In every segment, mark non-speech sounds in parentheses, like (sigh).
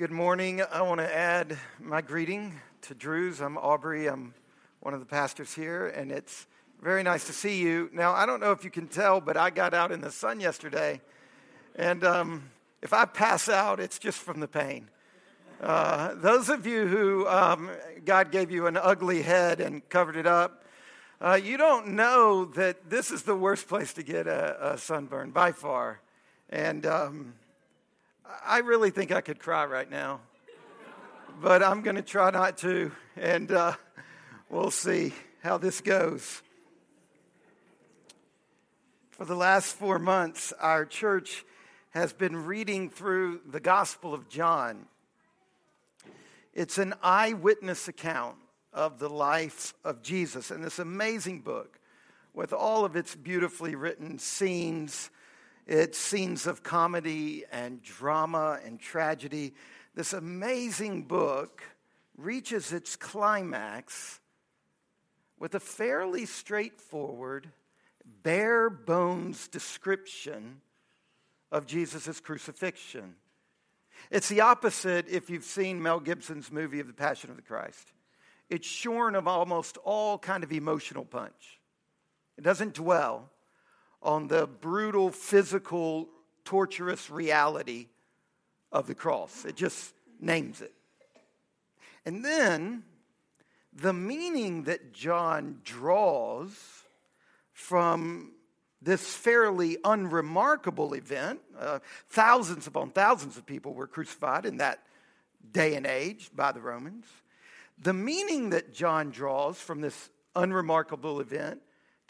Good morning. I want to add my greeting to Drew's. I'm Aubrey. I'm one of the pastors here, and it's very nice to see you. Now, I don't know if you can tell, but I got out in the sun yesterday, and um, if I pass out, it's just from the pain. Uh, those of you who um, God gave you an ugly head and covered it up, uh, you don't know that this is the worst place to get a, a sunburn by far. And um, I really think I could cry right now, but I'm going to try not to, and uh, we'll see how this goes. For the last four months, our church has been reading through the Gospel of John. It's an eyewitness account of the life of Jesus, and this amazing book with all of its beautifully written scenes it's scenes of comedy and drama and tragedy. This amazing book reaches its climax with a fairly straightforward, bare bones description of Jesus' crucifixion. It's the opposite if you've seen Mel Gibson's movie of The Passion of the Christ. It's shorn of almost all kind of emotional punch. It doesn't dwell on the brutal, physical, torturous reality of the cross. It just names it. And then the meaning that John draws from this fairly unremarkable event, uh, thousands upon thousands of people were crucified in that day and age by the Romans. The meaning that John draws from this unremarkable event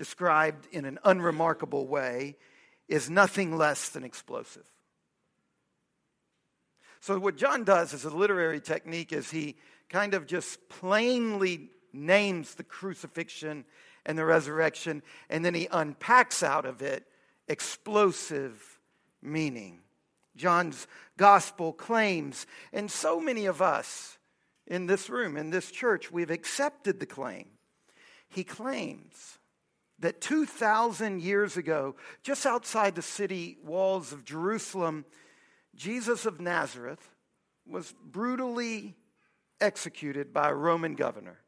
described in an unremarkable way, is nothing less than explosive. So, what John does as a literary technique is he kind of just plainly names the crucifixion and the resurrection, and then he unpacks out of it explosive meaning. John's gospel claims, and so many of us in this room, in this church, we've accepted the claim. He claims that 2,000 years ago, just outside the city walls of Jerusalem, Jesus of Nazareth was brutally executed by a Roman governor.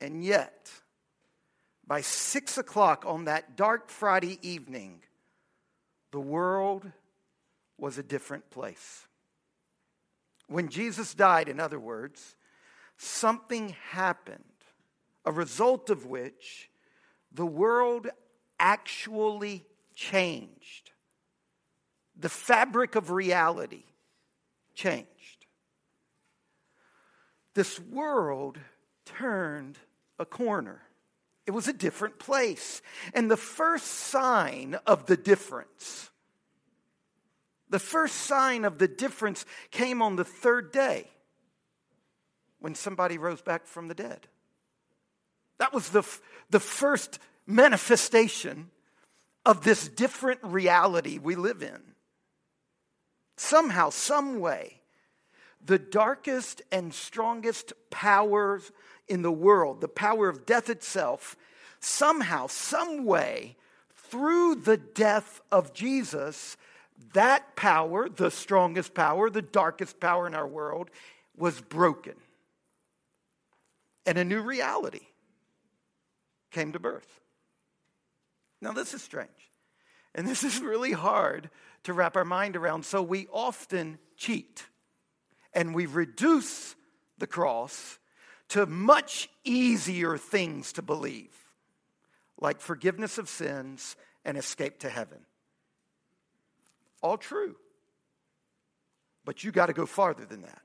And yet, by six o'clock on that dark Friday evening, the world was a different place. When Jesus died, in other words, something happened, a result of which the world actually changed. The fabric of reality changed. This world turned a corner. It was a different place. And the first sign of the difference, the first sign of the difference came on the third day when somebody rose back from the dead. That was the, the first manifestation of this different reality we live in. Somehow, some way, the darkest and strongest powers in the world, the power of death itself, somehow, some way, through the death of Jesus, that power, the strongest power, the darkest power in our world, was broken. And a new reality came to birth. Now, this is strange. And this is really hard to wrap our mind around. So we often cheat and we reduce the cross to much easier things to believe, like forgiveness of sins and escape to heaven. All true. But you got to go farther than that.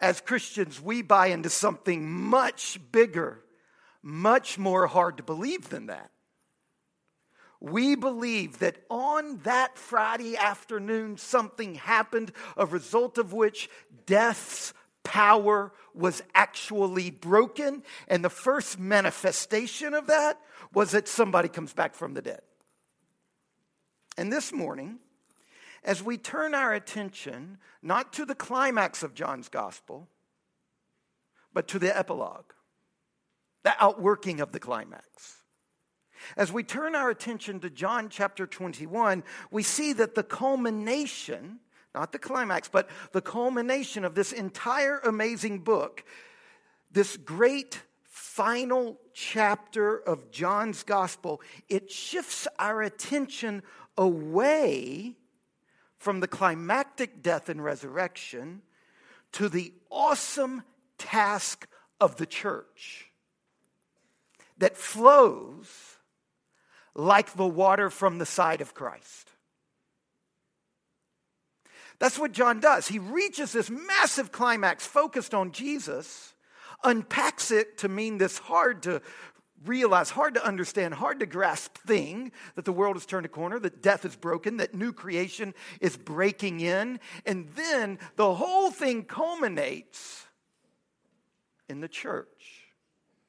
As Christians, we buy into something much bigger much more hard to believe than that. We believe that on that Friday afternoon, something happened, a result of which death's power was actually broken. And the first manifestation of that was that somebody comes back from the dead. And this morning, as we turn our attention not to the climax of John's gospel, but to the epilogue, the outworking of the climax. As we turn our attention to John chapter 21, we see that the culmination, not the climax, but the culmination of this entire amazing book, this great final chapter of John's gospel, it shifts our attention away from the climactic death and resurrection to the awesome task of the church that flows like the water from the side of Christ. That's what John does. He reaches this massive climax focused on Jesus, unpacks it to mean this hard to realize, hard to understand, hard to grasp thing that the world has turned a corner, that death is broken, that new creation is breaking in. And then the whole thing culminates in the church.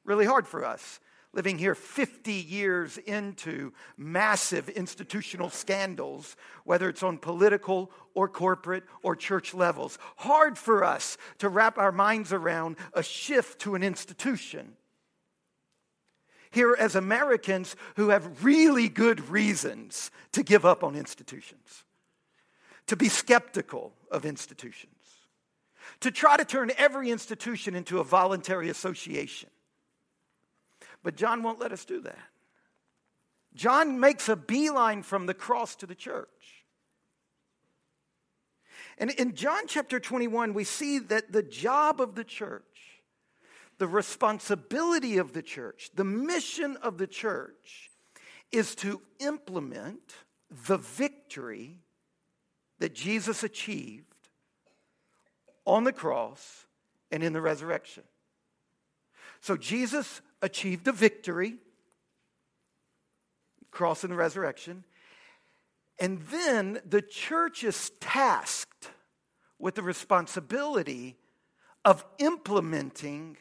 Really hard for us living here 50 years into massive institutional scandals, whether it's on political or corporate or church levels. Hard for us to wrap our minds around a shift to an institution. Here, as Americans who have really good reasons to give up on institutions, to be skeptical of institutions, to try to turn every institution into a voluntary association but John won't let us do that. John makes a beeline from the cross to the church. And in John chapter 21, we see that the job of the church, the responsibility of the church, the mission of the church is to implement the victory that Jesus achieved on the cross and in the resurrection. So Jesus achieved a victory, cross and resurrection. And then the church is tasked with the responsibility of implementing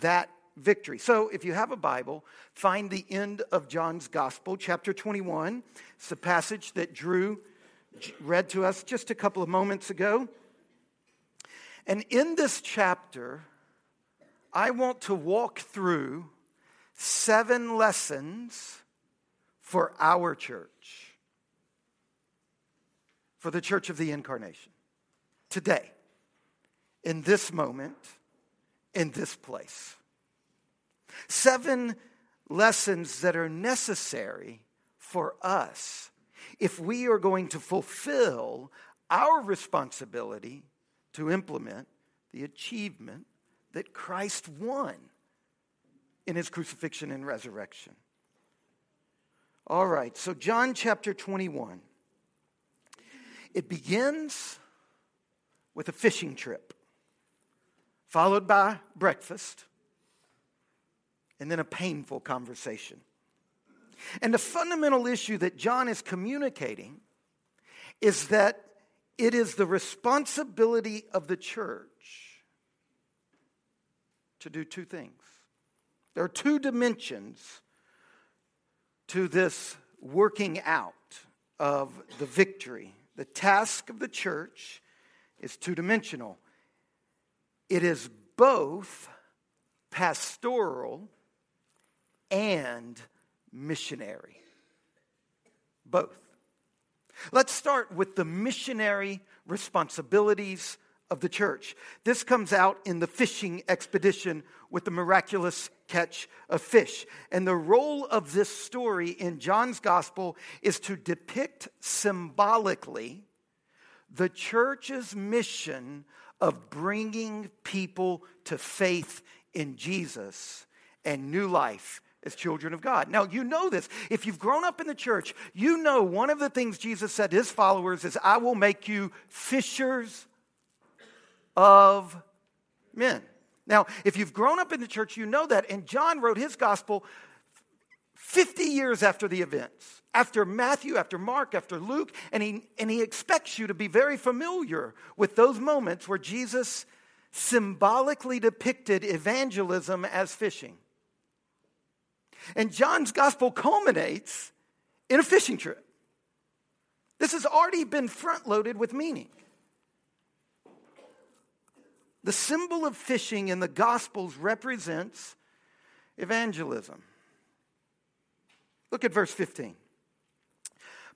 that victory. So if you have a Bible, find the end of John's Gospel, chapter 21. It's the passage that Drew read to us just a couple of moments ago. And in this chapter, I want to walk through seven lessons for our church, for the church of the incarnation, today, in this moment, in this place. Seven lessons that are necessary for us if we are going to fulfill our responsibility to implement the achievement that Christ won in his crucifixion and resurrection. All right, so John chapter 21. It begins with a fishing trip, followed by breakfast, and then a painful conversation. And the fundamental issue that John is communicating is that it is the responsibility of the church to do two things. There are two dimensions to this working out of the victory. The task of the church is two dimensional, it is both pastoral and missionary. Both. Let's start with the missionary responsibilities of the church. This comes out in the fishing expedition with the miraculous catch of fish. And the role of this story in John's gospel is to depict symbolically the church's mission of bringing people to faith in Jesus and new life as children of God. Now, you know this. If you've grown up in the church, you know one of the things Jesus said to his followers is, I will make you fishers of men. Now, if you've grown up in the church, you know that. And John wrote his gospel 50 years after the events, after Matthew, after Mark, after Luke, and he, and he expects you to be very familiar with those moments where Jesus symbolically depicted evangelism as fishing. And John's gospel culminates in a fishing trip. This has already been front loaded with meaning. The symbol of fishing in the Gospels represents evangelism. Look at verse 15.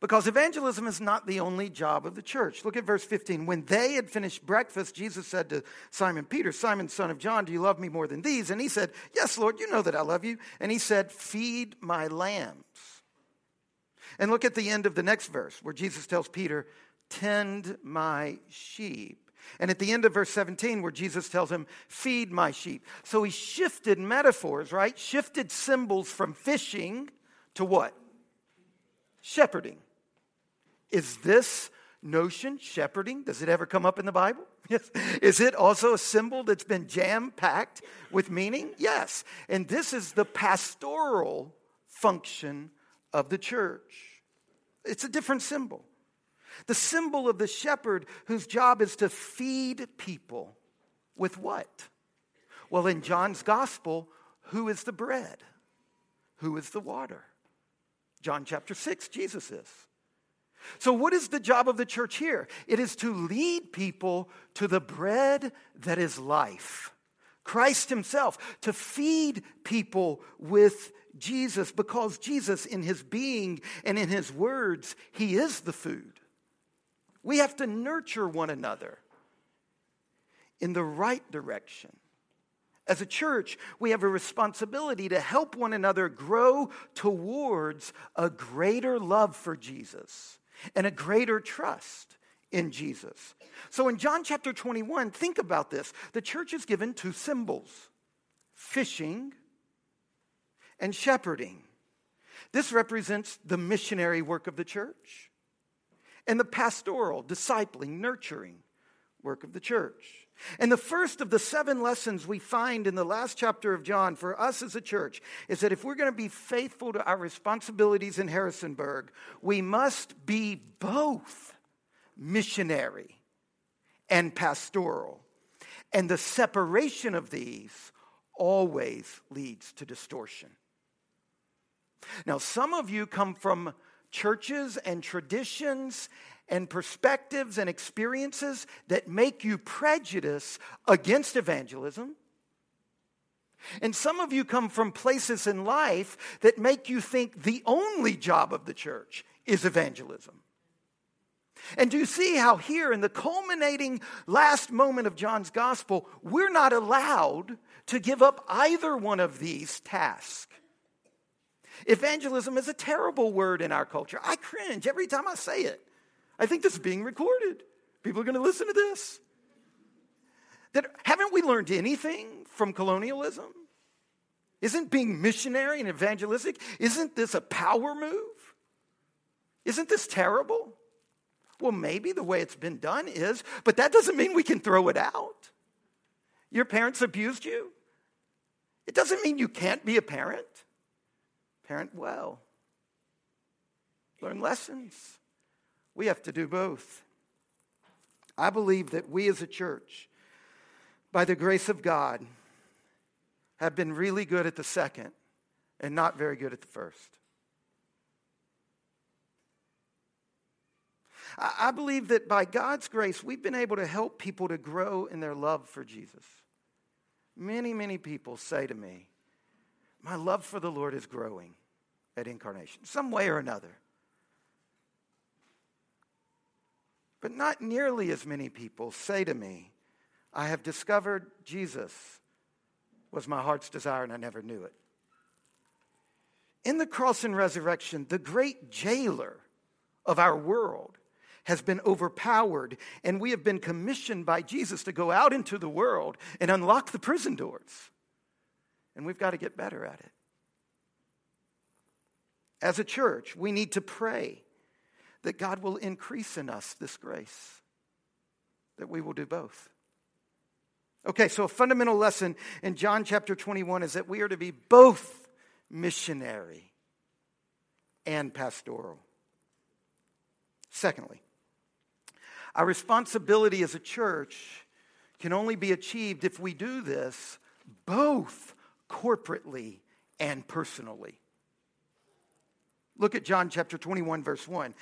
Because evangelism is not the only job of the church. Look at verse 15. When they had finished breakfast, Jesus said to Simon Peter, Simon, son of John, do you love me more than these? And he said, Yes, Lord, you know that I love you. And he said, Feed my lambs. And look at the end of the next verse where Jesus tells Peter, Tend my sheep. And at the end of verse 17, where Jesus tells him, Feed my sheep. So he shifted metaphors, right? Shifted symbols from fishing to what? Shepherding. Is this notion, shepherding, does it ever come up in the Bible? (laughs) Yes. Is it also a symbol that's been jam packed with meaning? Yes. And this is the pastoral function of the church. It's a different symbol. The symbol of the shepherd whose job is to feed people with what? Well, in John's gospel, who is the bread? Who is the water? John chapter 6, Jesus is. So, what is the job of the church here? It is to lead people to the bread that is life. Christ Himself, to feed people with Jesus, because Jesus, in His being and in His words, He is the food. We have to nurture one another in the right direction. As a church, we have a responsibility to help one another grow towards a greater love for Jesus and a greater trust in Jesus. So in John chapter 21, think about this. The church is given two symbols fishing and shepherding. This represents the missionary work of the church and the pastoral, discipling, nurturing work of the church. And the first of the seven lessons we find in the last chapter of John for us as a church is that if we're going to be faithful to our responsibilities in Harrisonburg, we must be both missionary and pastoral. And the separation of these always leads to distortion. Now, some of you come from churches and traditions and perspectives and experiences that make you prejudice against evangelism. And some of you come from places in life that make you think the only job of the church is evangelism. And do you see how here in the culminating last moment of John's gospel, we're not allowed to give up either one of these tasks? Evangelism is a terrible word in our culture. I cringe every time I say it. I think this is being recorded. People are going to listen to this. That haven't we learned anything from colonialism? Isn't being missionary and evangelistic, isn't this a power move? Isn't this terrible? Well, maybe the way it's been done is, but that doesn't mean we can throw it out. Your parents abused you. It doesn't mean you can't be a parent. Parent well. Learn lessons. We have to do both. I believe that we as a church, by the grace of God, have been really good at the second and not very good at the first. I believe that by God's grace, we've been able to help people to grow in their love for Jesus. Many, many people say to me, My love for the Lord is growing at incarnation, some way or another. But not nearly as many people say to me, I have discovered Jesus was my heart's desire and I never knew it. In the cross and resurrection, the great jailer of our world has been overpowered, and we have been commissioned by Jesus to go out into the world and unlock the prison doors. And we've got to get better at it. As a church, we need to pray that God will increase in us this grace, that we will do both. Okay, so a fundamental lesson in John chapter 21 is that we are to be both missionary and pastoral. Secondly, our responsibility as a church can only be achieved if we do this both corporately and personally. Look at John chapter 21, verse 1.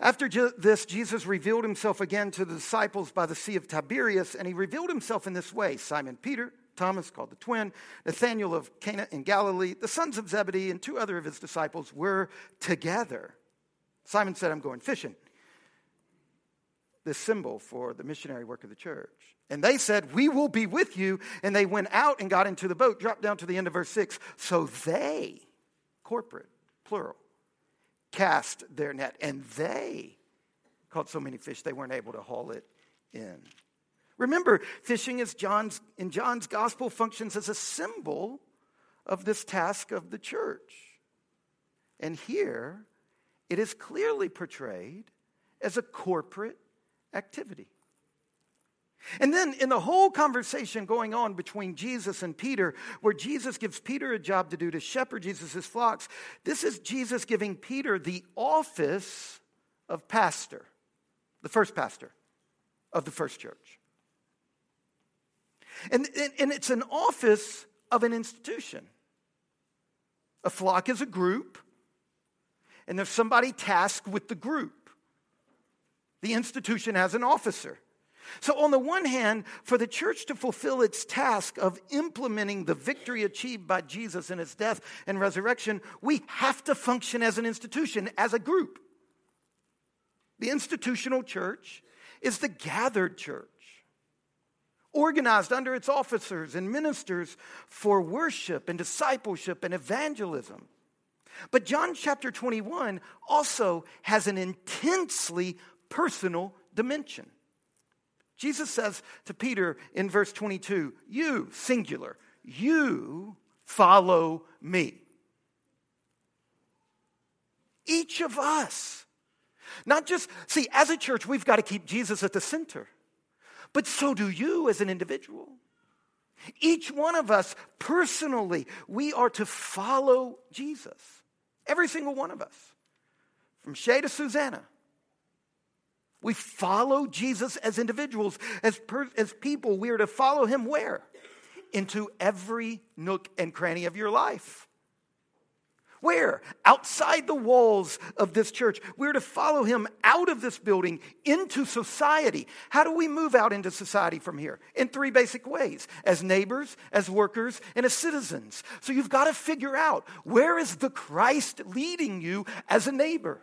After this, Jesus revealed himself again to the disciples by the Sea of Tiberias, and he revealed himself in this way Simon Peter, Thomas, called the twin, Nathanael of Cana in Galilee, the sons of Zebedee, and two other of his disciples were together. Simon said, I'm going fishing. This symbol for the missionary work of the church. And they said, We will be with you. And they went out and got into the boat, dropped down to the end of verse 6. So they, corporate, plural, cast their net. And they caught so many fish they weren't able to haul it in. Remember, fishing is John's in John's gospel functions as a symbol of this task of the church. And here it is clearly portrayed as a corporate activity. And then in the whole conversation going on between Jesus and Peter, where Jesus gives Peter a job to do to shepherd Jesus' flocks, this is Jesus giving Peter the office of pastor, the first pastor of the first church. And, and, and it's an office of an institution. A flock is a group, and there's somebody tasked with the group. The institution has an officer. So, on the one hand, for the church to fulfill its task of implementing the victory achieved by Jesus in his death and resurrection, we have to function as an institution, as a group. The institutional church is the gathered church organized under its officers and ministers for worship and discipleship and evangelism. But John chapter 21 also has an intensely personal dimension. Jesus says to Peter in verse 22, You, singular, you follow me. Each of us. Not just, see, as a church, we've got to keep Jesus at the center but so do you as an individual. Each one of us personally, we are to follow Jesus. Every single one of us, from Shay to Susanna. We follow Jesus as individuals, as, per, as people. We are to follow him where? Into every nook and cranny of your life. Where? Outside the walls of this church. We're to follow him out of this building into society. How do we move out into society from here? In three basic ways as neighbors, as workers, and as citizens. So you've got to figure out where is the Christ leading you as a neighbor?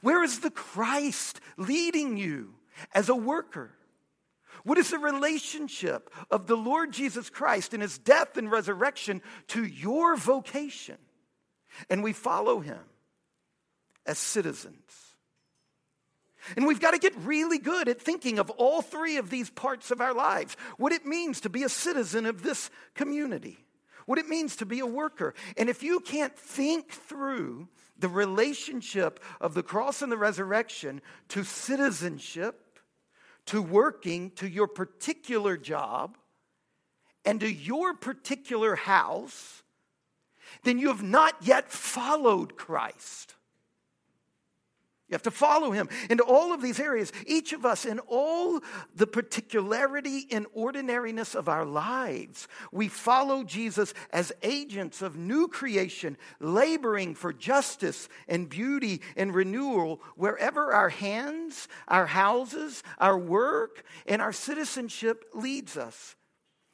Where is the Christ leading you as a worker? What is the relationship of the Lord Jesus Christ and his death and resurrection to your vocation? and we follow him as citizens. And we've got to get really good at thinking of all three of these parts of our lives what it means to be a citizen of this community, what it means to be a worker. And if you can't think through the relationship of the cross and the resurrection to citizenship, to working, to your particular job, and to your particular house, then you have not yet followed Christ. You have to follow him into all of these areas. Each of us, in all the particularity and ordinariness of our lives, we follow Jesus as agents of new creation, laboring for justice and beauty and renewal wherever our hands, our houses, our work, and our citizenship leads us.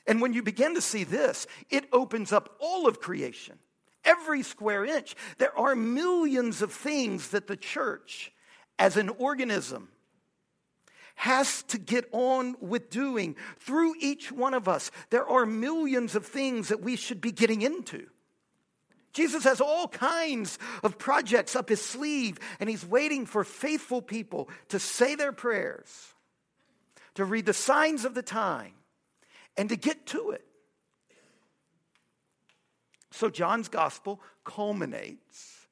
And when you begin to see this, it opens up all of creation every square inch. There are millions of things that the church, as an organism, has to get on with doing. Through each one of us, there are millions of things that we should be getting into. Jesus has all kinds of projects up his sleeve, and he's waiting for faithful people to say their prayers, to read the signs of the time, and to get to it. So, John's gospel culminates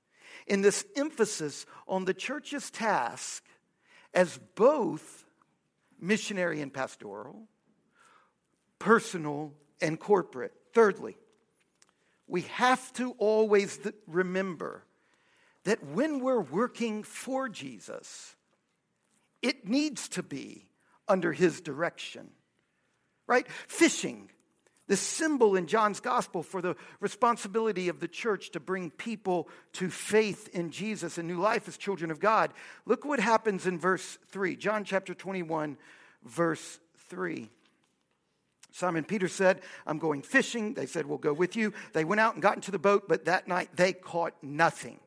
in this emphasis on the church's task as both missionary and pastoral, personal and corporate. Thirdly, we have to always remember that when we're working for Jesus, it needs to be under his direction. Right? Fishing the symbol in John's gospel for the responsibility of the church to bring people to faith in Jesus and new life as children of God. Look what happens in verse 3. John chapter 21, verse 3. Simon Peter said, I'm going fishing. They said, We'll go with you. They went out and got into the boat, but that night they caught nothing.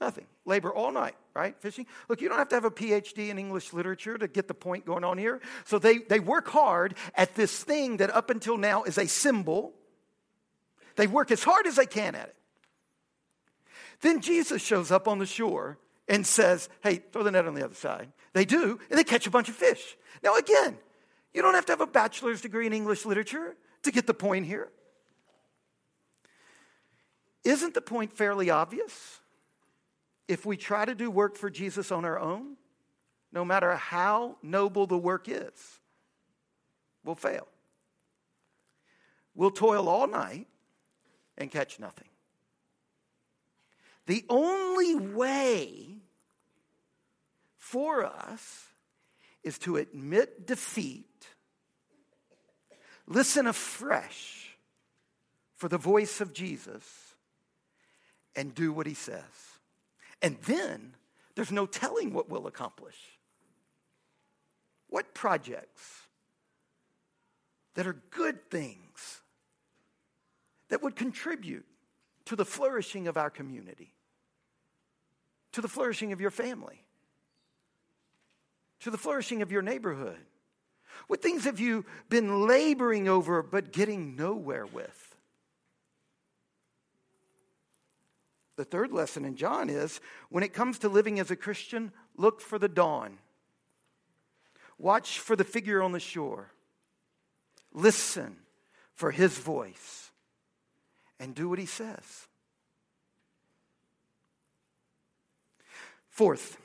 Nothing. Labor all night, right? Fishing. Look, you don't have to have a PhD in English literature to get the point going on here. So they, they work hard at this thing that up until now is a symbol. They work as hard as they can at it. Then Jesus shows up on the shore and says, Hey, throw the net on the other side. They do, and they catch a bunch of fish. Now, again, you don't have to have a bachelor's degree in English literature to get the point here. Isn't the point fairly obvious? If we try to do work for Jesus on our own, no matter how noble the work is, we'll fail. We'll toil all night and catch nothing. The only way for us is to admit defeat, listen afresh for the voice of Jesus, and do what he says. And then there's no telling what we'll accomplish. What projects that are good things that would contribute to the flourishing of our community, to the flourishing of your family, to the flourishing of your neighborhood? What things have you been laboring over but getting nowhere with? The third lesson in John is when it comes to living as a Christian, look for the dawn. Watch for the figure on the shore. Listen for his voice and do what he says. Fourth,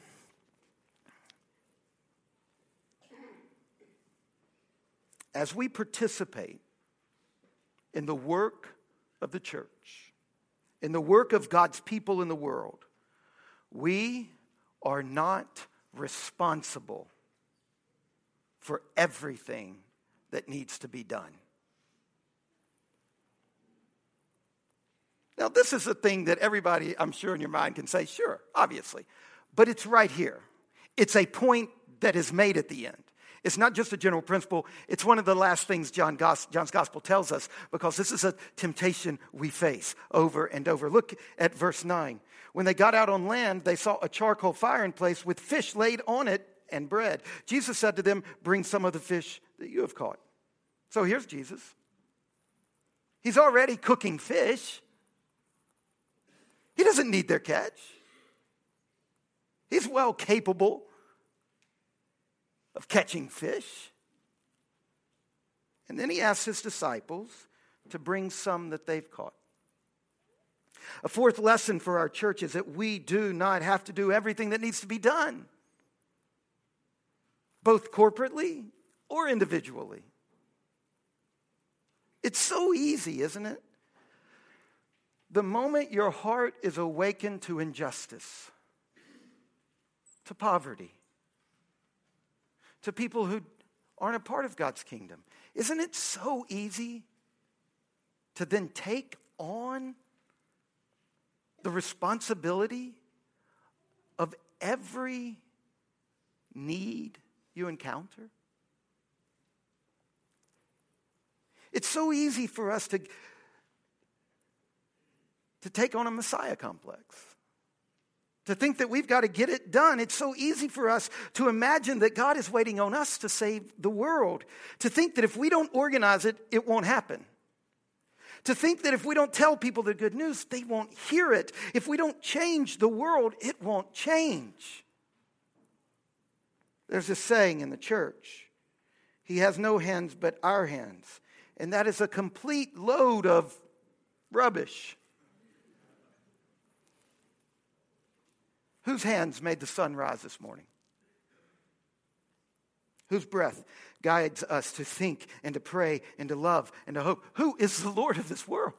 as we participate in the work of the church, in the work of God's people in the world, we are not responsible for everything that needs to be done. Now, this is a thing that everybody, I'm sure, in your mind can say, sure, obviously. But it's right here. It's a point that is made at the end. It's not just a general principle, it's one of the last things John John's gospel tells us because this is a temptation we face over and over. Look at verse 9. When they got out on land, they saw a charcoal fire in place with fish laid on it and bread. Jesus said to them, Bring some of the fish that you have caught. So here's Jesus. He's already cooking fish. He doesn't need their catch. He's well capable of catching fish. And then he asks his disciples to bring some that they've caught. A fourth lesson for our church is that we do not have to do everything that needs to be done, both corporately or individually. It's so easy, isn't it? The moment your heart is awakened to injustice, to poverty, to people who aren't a part of God's kingdom. Isn't it so easy to then take on the responsibility of every need you encounter? It's so easy for us to, to take on a Messiah complex to think that we've got to get it done. It's so easy for us to imagine that God is waiting on us to save the world, to think that if we don't organize it, it won't happen. To think that if we don't tell people the good news, they won't hear it. If we don't change the world, it won't change. There's a saying in the church He has no hands but our hands. And that is a complete load of rubbish. Whose hands made the sun rise this morning? Whose breath guides us to think and to pray and to love and to hope? Who is the Lord of this world?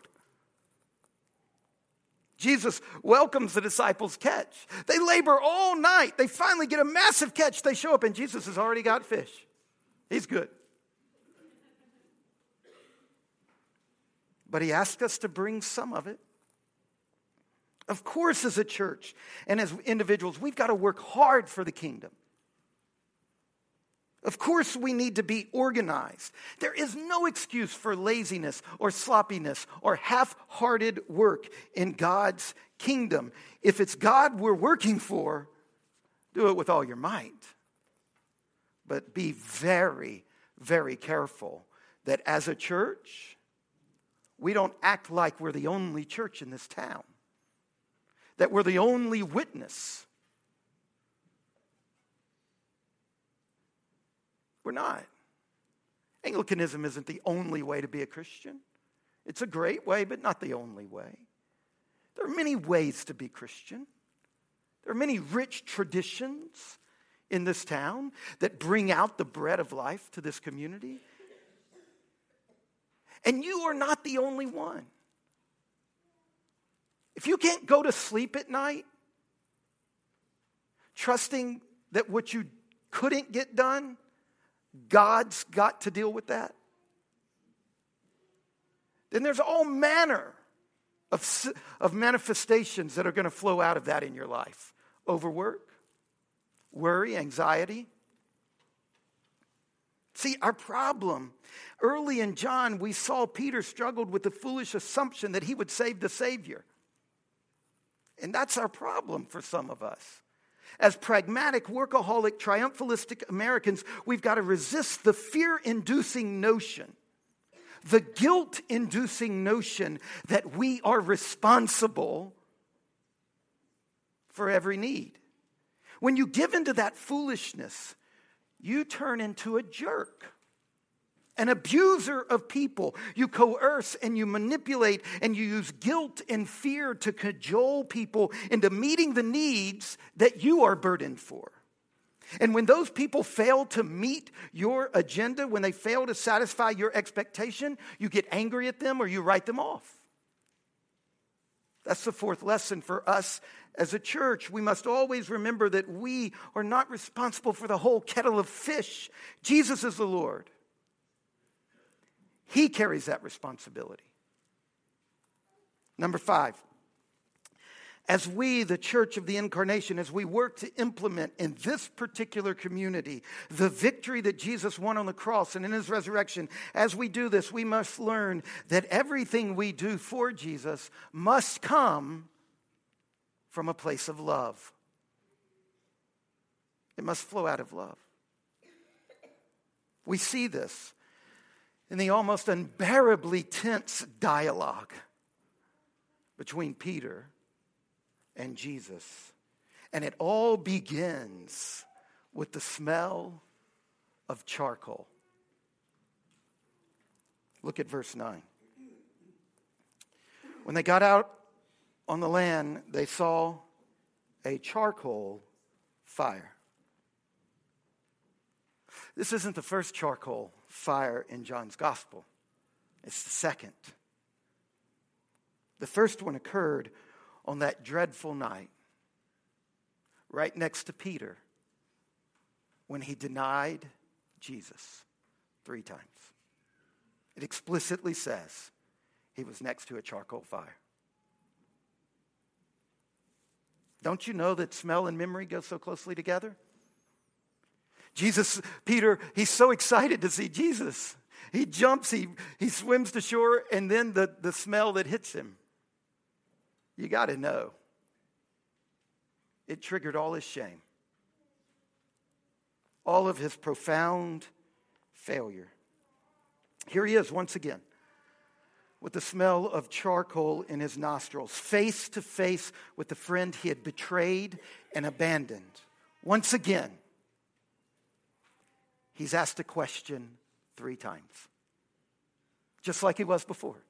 Jesus welcomes the disciples' catch. They labor all night. They finally get a massive catch. They show up, and Jesus has already got fish. He's good. But he asked us to bring some of it. Of course, as a church and as individuals, we've got to work hard for the kingdom. Of course, we need to be organized. There is no excuse for laziness or sloppiness or half hearted work in God's kingdom. If it's God we're working for, do it with all your might. But be very, very careful that as a church, we don't act like we're the only church in this town, that we're the only witness We're not. Anglicanism isn't the only way to be a Christian. It's a great way, but not the only way. There are many ways to be Christian. There are many rich traditions in this town that bring out the bread of life to this community. And you are not the only one. If you can't go to sleep at night trusting that what you couldn't get done God's got to deal with that, then there's all manner of, of manifestations that are going to flow out of that in your life overwork, worry, anxiety. See, our problem early in John, we saw Peter struggled with the foolish assumption that he would save the Savior. And that's our problem for some of us. As pragmatic, workaholic, triumphalistic Americans, we've got to resist the fear inducing notion, the guilt inducing notion that we are responsible for every need. When you give into that foolishness, you turn into a jerk an abuser of people. You coerce and you manipulate and you use guilt and fear to cajole people into meeting the needs that you are burdened for. And when those people fail to meet your agenda, when they fail to satisfy your expectation, you get angry at them or you write them off. That's the fourth lesson for us as a church. We must always remember that we are not responsible for the whole kettle of fish. Jesus is the Lord. He carries that responsibility. Number five, as we, the Church of the Incarnation, as we work to implement in this particular community the victory that Jesus won on the cross and in his resurrection, as we do this, we must learn that everything we do for Jesus must come from a place of love. It must flow out of love. We see this in the almost unbearably tense dialogue between Peter and Jesus. And it all begins with the smell of charcoal. Look at verse 9. When they got out on the land, they saw a charcoal fire. This isn't the first charcoal fire in John's gospel, it's the second. The first one occurred on that dreadful night, right next to Peter, when he denied Jesus three times. It explicitly says he was next to a charcoal fire. Don't you know that smell and memory go so closely together? Jesus, Peter, he's so excited to see Jesus. He jumps, he, he swims to shore, and then the, the smell that hits him. You got to know. It triggered all his shame, all of his profound failure. Here he is once again with the smell of charcoal in his nostrils, face to face with the friend he had betrayed and abandoned. Once again, he's asked a question three times, just like he was before.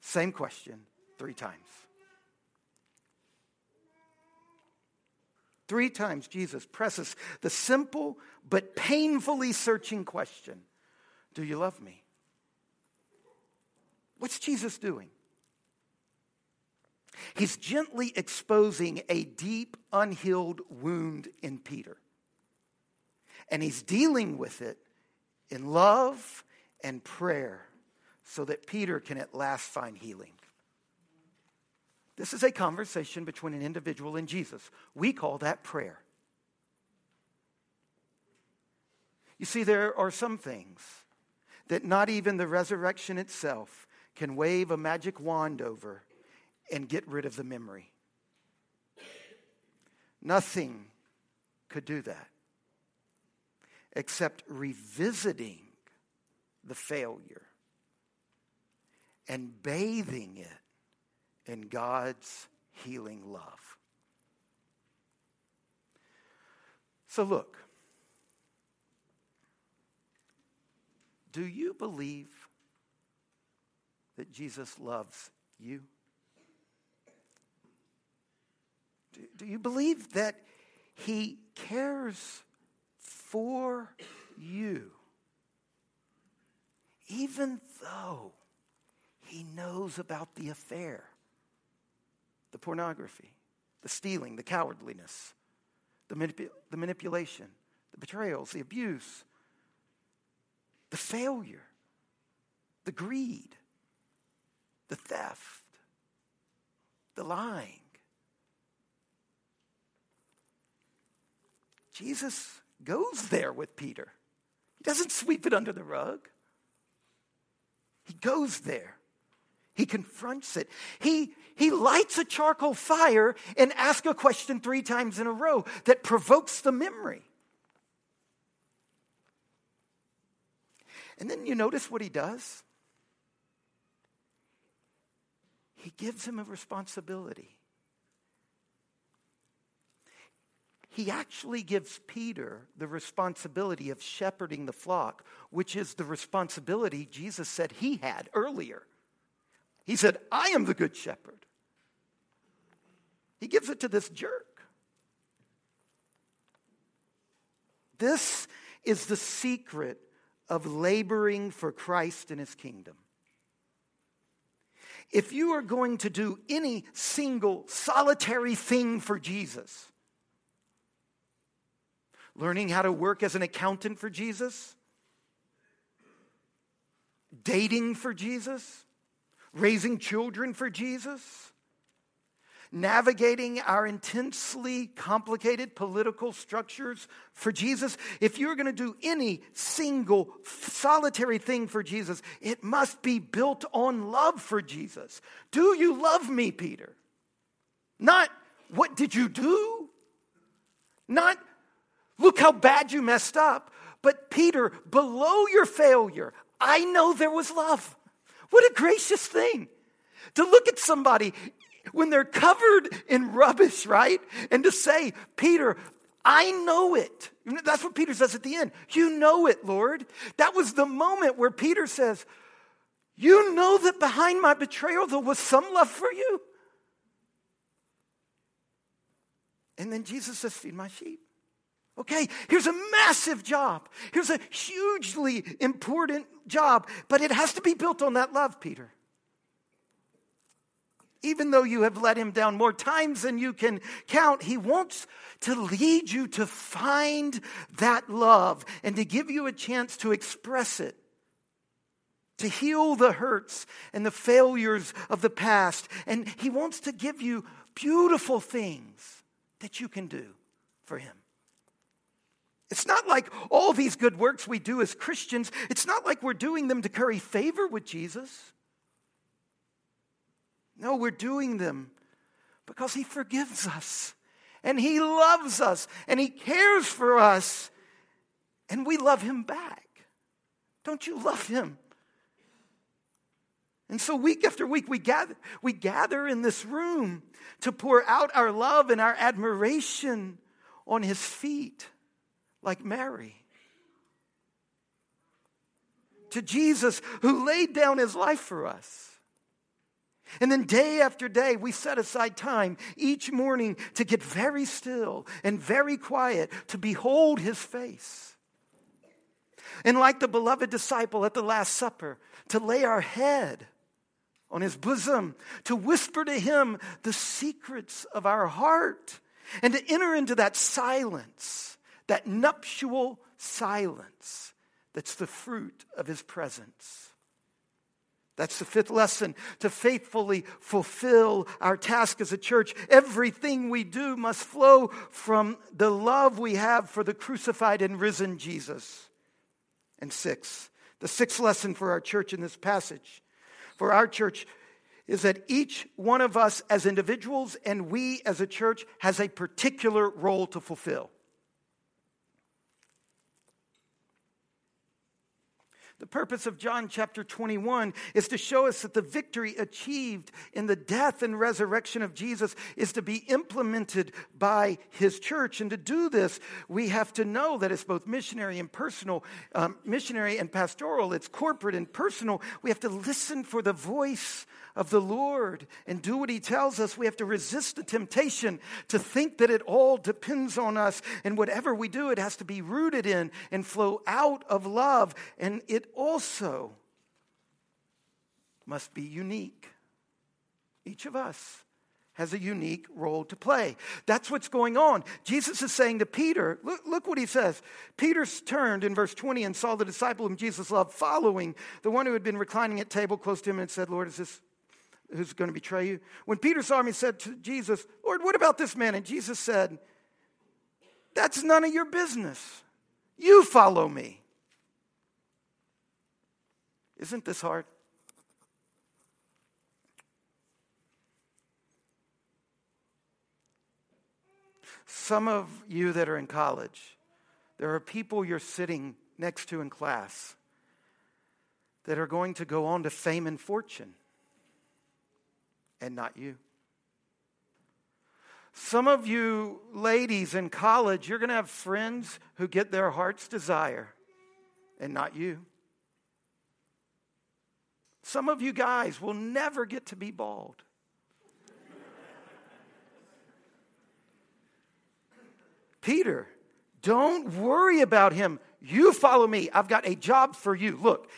Same question three times. Three times Jesus presses the simple but painfully searching question Do you love me? What's Jesus doing? He's gently exposing a deep, unhealed wound in Peter and he's dealing with it in love and prayer so that Peter can at last find healing. This is a conversation between an individual and Jesus. We call that prayer. You see, there are some things that not even the resurrection itself can wave a magic wand over and get rid of the memory. Nothing could do that except revisiting the failure and bathing it in God's healing love. So, look, do you believe that Jesus loves you? Do, do you believe that He cares for you? Even though He knows about the affair, the pornography, the stealing, the cowardliness, the, manip- the manipulation, the betrayals, the abuse, the failure, the greed, the theft, the lying. Jesus goes there with Peter. He doesn't sweep it under the rug. He goes there. He confronts it. He, he lights a charcoal fire and asks a question three times in a row that provokes the memory. And then you notice what he does? He gives him a responsibility. He actually gives Peter the responsibility of shepherding the flock, which is the responsibility Jesus said he had earlier. He said, I am the good shepherd. He gives it to this jerk. This is the secret of laboring for Christ and his kingdom. If you are going to do any single solitary thing for Jesus, learning how to work as an accountant for Jesus, dating for Jesus, raising children for Jesus, navigating our intensely complicated political structures for Jesus. If you're going to do any single solitary thing for Jesus, it must be built on love for Jesus. Do you love me, Peter? Not what did you do? Not look how bad you messed up. But Peter, below your failure, I know there was love. What a gracious thing to look at somebody when they're covered in rubbish, right? And to say, Peter, I know it. That's what Peter says at the end. You know it, Lord. That was the moment where Peter says, You know that behind my betrayal there was some love for you. And then Jesus says, Feed my sheep. Okay, here's a massive job. Here's a hugely important job, but it has to be built on that love, Peter. Even though you have let him down more times than you can count, he wants to lead you to find that love and to give you a chance to express it, to heal the hurts and the failures of the past. And he wants to give you beautiful things that you can do for him. It's not like all these good works we do as Christians, it's not like we're doing them to curry favor with Jesus. No, we're doing them because He forgives us and He loves us and He cares for us and we love Him back. Don't you love Him? And so, week after week, we gather, we gather in this room to pour out our love and our admiration on His feet like Mary. To Jesus who laid down his life for us. And then day after day, we set aside time each morning to get very still and very quiet to behold his face. And like the beloved disciple at the Last Supper, to lay our head on his bosom, to whisper to him the secrets of our heart, and to enter into that silence that nuptial silence that's the fruit of his presence. That's the fifth lesson to faithfully fulfill our task as a church. Everything we do must flow from the love we have for the crucified and risen Jesus. and 6. The sixth lesson for our church in this passage, for our church, is that each one of us as individuals and we as a church has a particular role to fulfill. The purpose of John chapter 21 is to show us that the victory achieved in the death and resurrection of Jesus is to be implemented by his church. And to do this, we have to know that it's both missionary and personal, um, missionary and pastoral, it's corporate and personal. We have to listen for the voice of the Lord and do what He tells us, we have to resist the temptation to think that it all depends on us. And whatever we do, it has to be rooted in and flow out of love. And it also must be unique. Each of us has a unique role to play. That's what's going on. Jesus is saying to Peter, look, look, what he says. Peter turned in verse 20 and saw the disciple whom Jesus loved following, the one who had been reclining at table close to him, and said, Lord, is this who's going to betray you. When Peter saw him, he said to Jesus, Lord, what about this man? And Jesus said, That's none of your business. You follow me. Isn't this hard? Some of you that are in college, there are people you're sitting next to in class that are going to go on to fame and fortune and not you. Some of you ladies in college, you're going to have friends who get their heart's desire and not you. Some of you guys will never get to be bald. Peter, don't worry about him. You follow me. I've got a job for you. Look,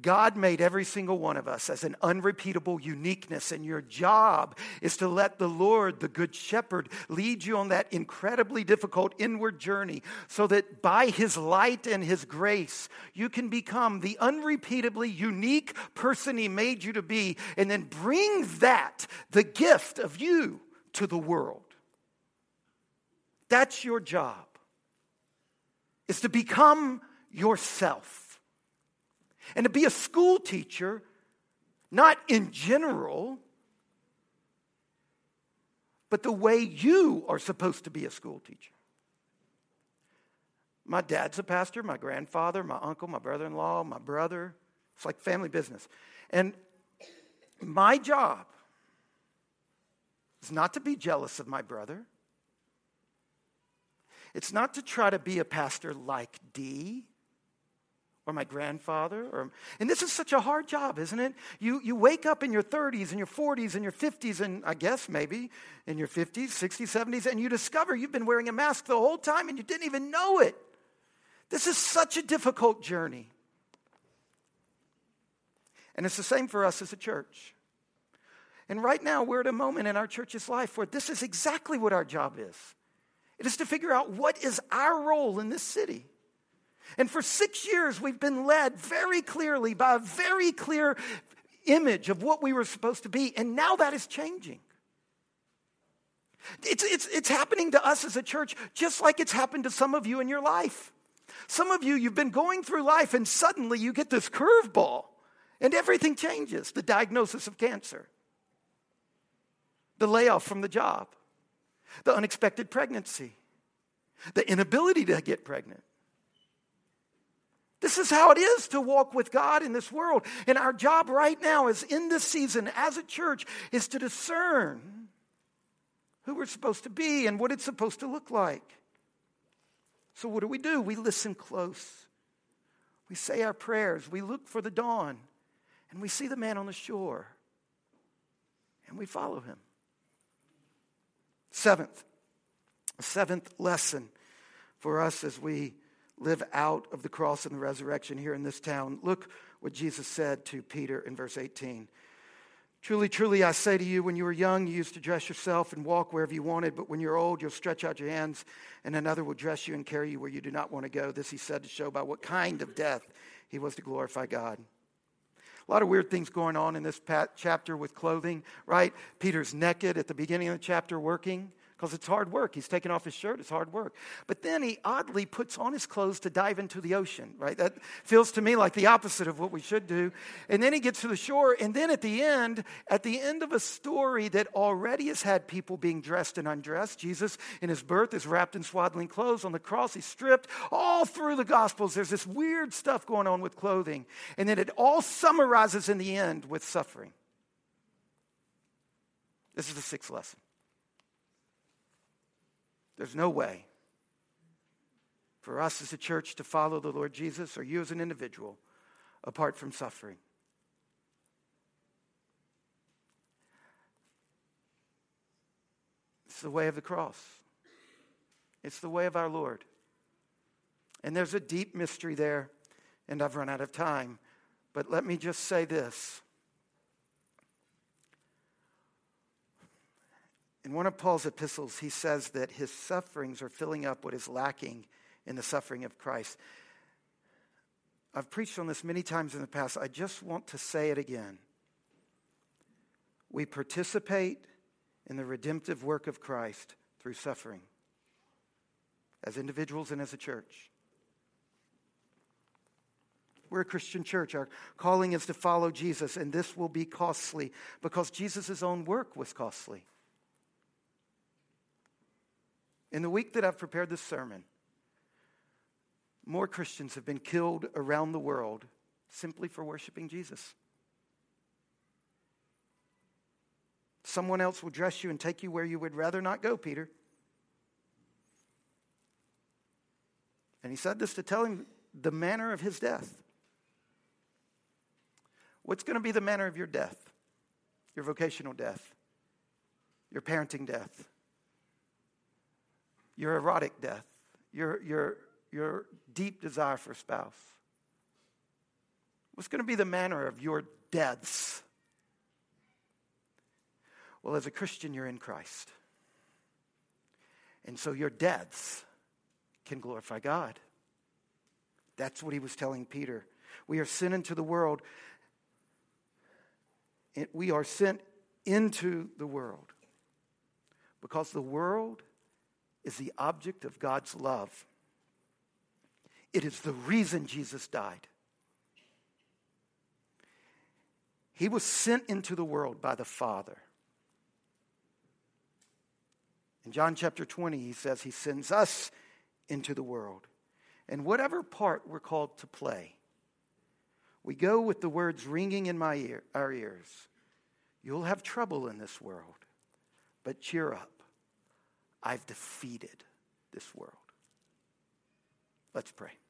God made every single one of us as an unrepeatable uniqueness, and your job is to let the Lord, the Good Shepherd, lead you on that incredibly difficult inward journey so that by His light and His grace, you can become the unrepeatably unique person He made you to be, and then bring that, the gift of you, to the world. That's your job, is to become yourself. And to be a school teacher, not in general, but the way you are supposed to be a school teacher. My dad's a pastor, my grandfather, my uncle, my brother in law, my brother. It's like family business. And my job is not to be jealous of my brother. It's not to try to be a pastor like D or my grandfather or and this is such a hard job isn't it? You, you wake up in your 30s and your 40s and your 50s and i guess maybe in your 50s 60s 70s and you discover you've been wearing a mask the whole time and you didn't even know it. This is such a difficult journey. And it's the same for us as a church. And right now we're at a moment in our church's life where this is exactly what our job is. It is to figure out what is our role in this city and for six years, we've been led very clearly by a very clear image of what we were supposed to be. And now that is changing. It's, it's, it's happening to us as a church, just like it's happened to some of you in your life. Some of you, you've been going through life and suddenly you get this curveball and everything changes the diagnosis of cancer, the layoff from the job, the unexpected pregnancy, the inability to get pregnant. This is how it is to walk with God in this world. And our job right now is in this season as a church is to discern who we're supposed to be and what it's supposed to look like. So, what do we do? We listen close. We say our prayers. We look for the dawn. And we see the man on the shore. And we follow him. Seventh, seventh lesson for us as we live out of the cross and the resurrection here in this town. Look what Jesus said to Peter in verse 18. Truly, truly, I say to you, when you were young, you used to dress yourself and walk wherever you wanted, but when you're old, you'll stretch out your hands, and another will dress you and carry you where you do not want to go. This he said to show by what kind of death he was to glorify God. A lot of weird things going on in this chapter with clothing, right? Peter's naked at the beginning of the chapter working because it's hard work. He's taking off his shirt, it's hard work. But then he oddly puts on his clothes to dive into the ocean, right? That feels to me like the opposite of what we should do. And then he gets to the shore, and then at the end, at the end of a story that already has had people being dressed and undressed, Jesus in his birth is wrapped in swaddling clothes. On the cross, he's stripped. All through the Gospels, there's this weird stuff going on with clothing. And then it all summarizes in the end with suffering. This is the sixth lesson. There's no way for us as a church to follow the Lord Jesus or you as an individual apart from suffering. It's the way of the cross, it's the way of our Lord. And there's a deep mystery there, and I've run out of time. But let me just say this In one of Paul's epistles, he says that his sufferings are filling up what is lacking in the suffering of Christ. I've preached on this many times in the past. I just want to say it again. We participate in the redemptive work of Christ through suffering as individuals and as a church. We're a Christian church. Our calling is to follow Jesus, and this will be costly because Jesus' own work was costly. In the week that I've prepared this sermon, more Christians have been killed around the world simply for worshiping Jesus. Someone else will dress you and take you where you would rather not go, Peter. And he said this to tell him the manner of his death. What's going to be the manner of your death? Your vocational death, your parenting death, your erotic death, your, your, your deep desire for spouse? What's going to be the manner of your deaths? Well, as a Christian, you're in Christ. And so your deaths can glorify God. That's what he was telling Peter. We are sent into the world. We are sent into the world because the world is the object of God's love. It is the reason Jesus died. He was sent into the world by the Father. In John chapter 20, he says he sends us into the world. And whatever part we're called to play, we go with the words ringing in my ear, our ears. You'll have trouble in this world, but cheer up. I've defeated this world. Let's pray.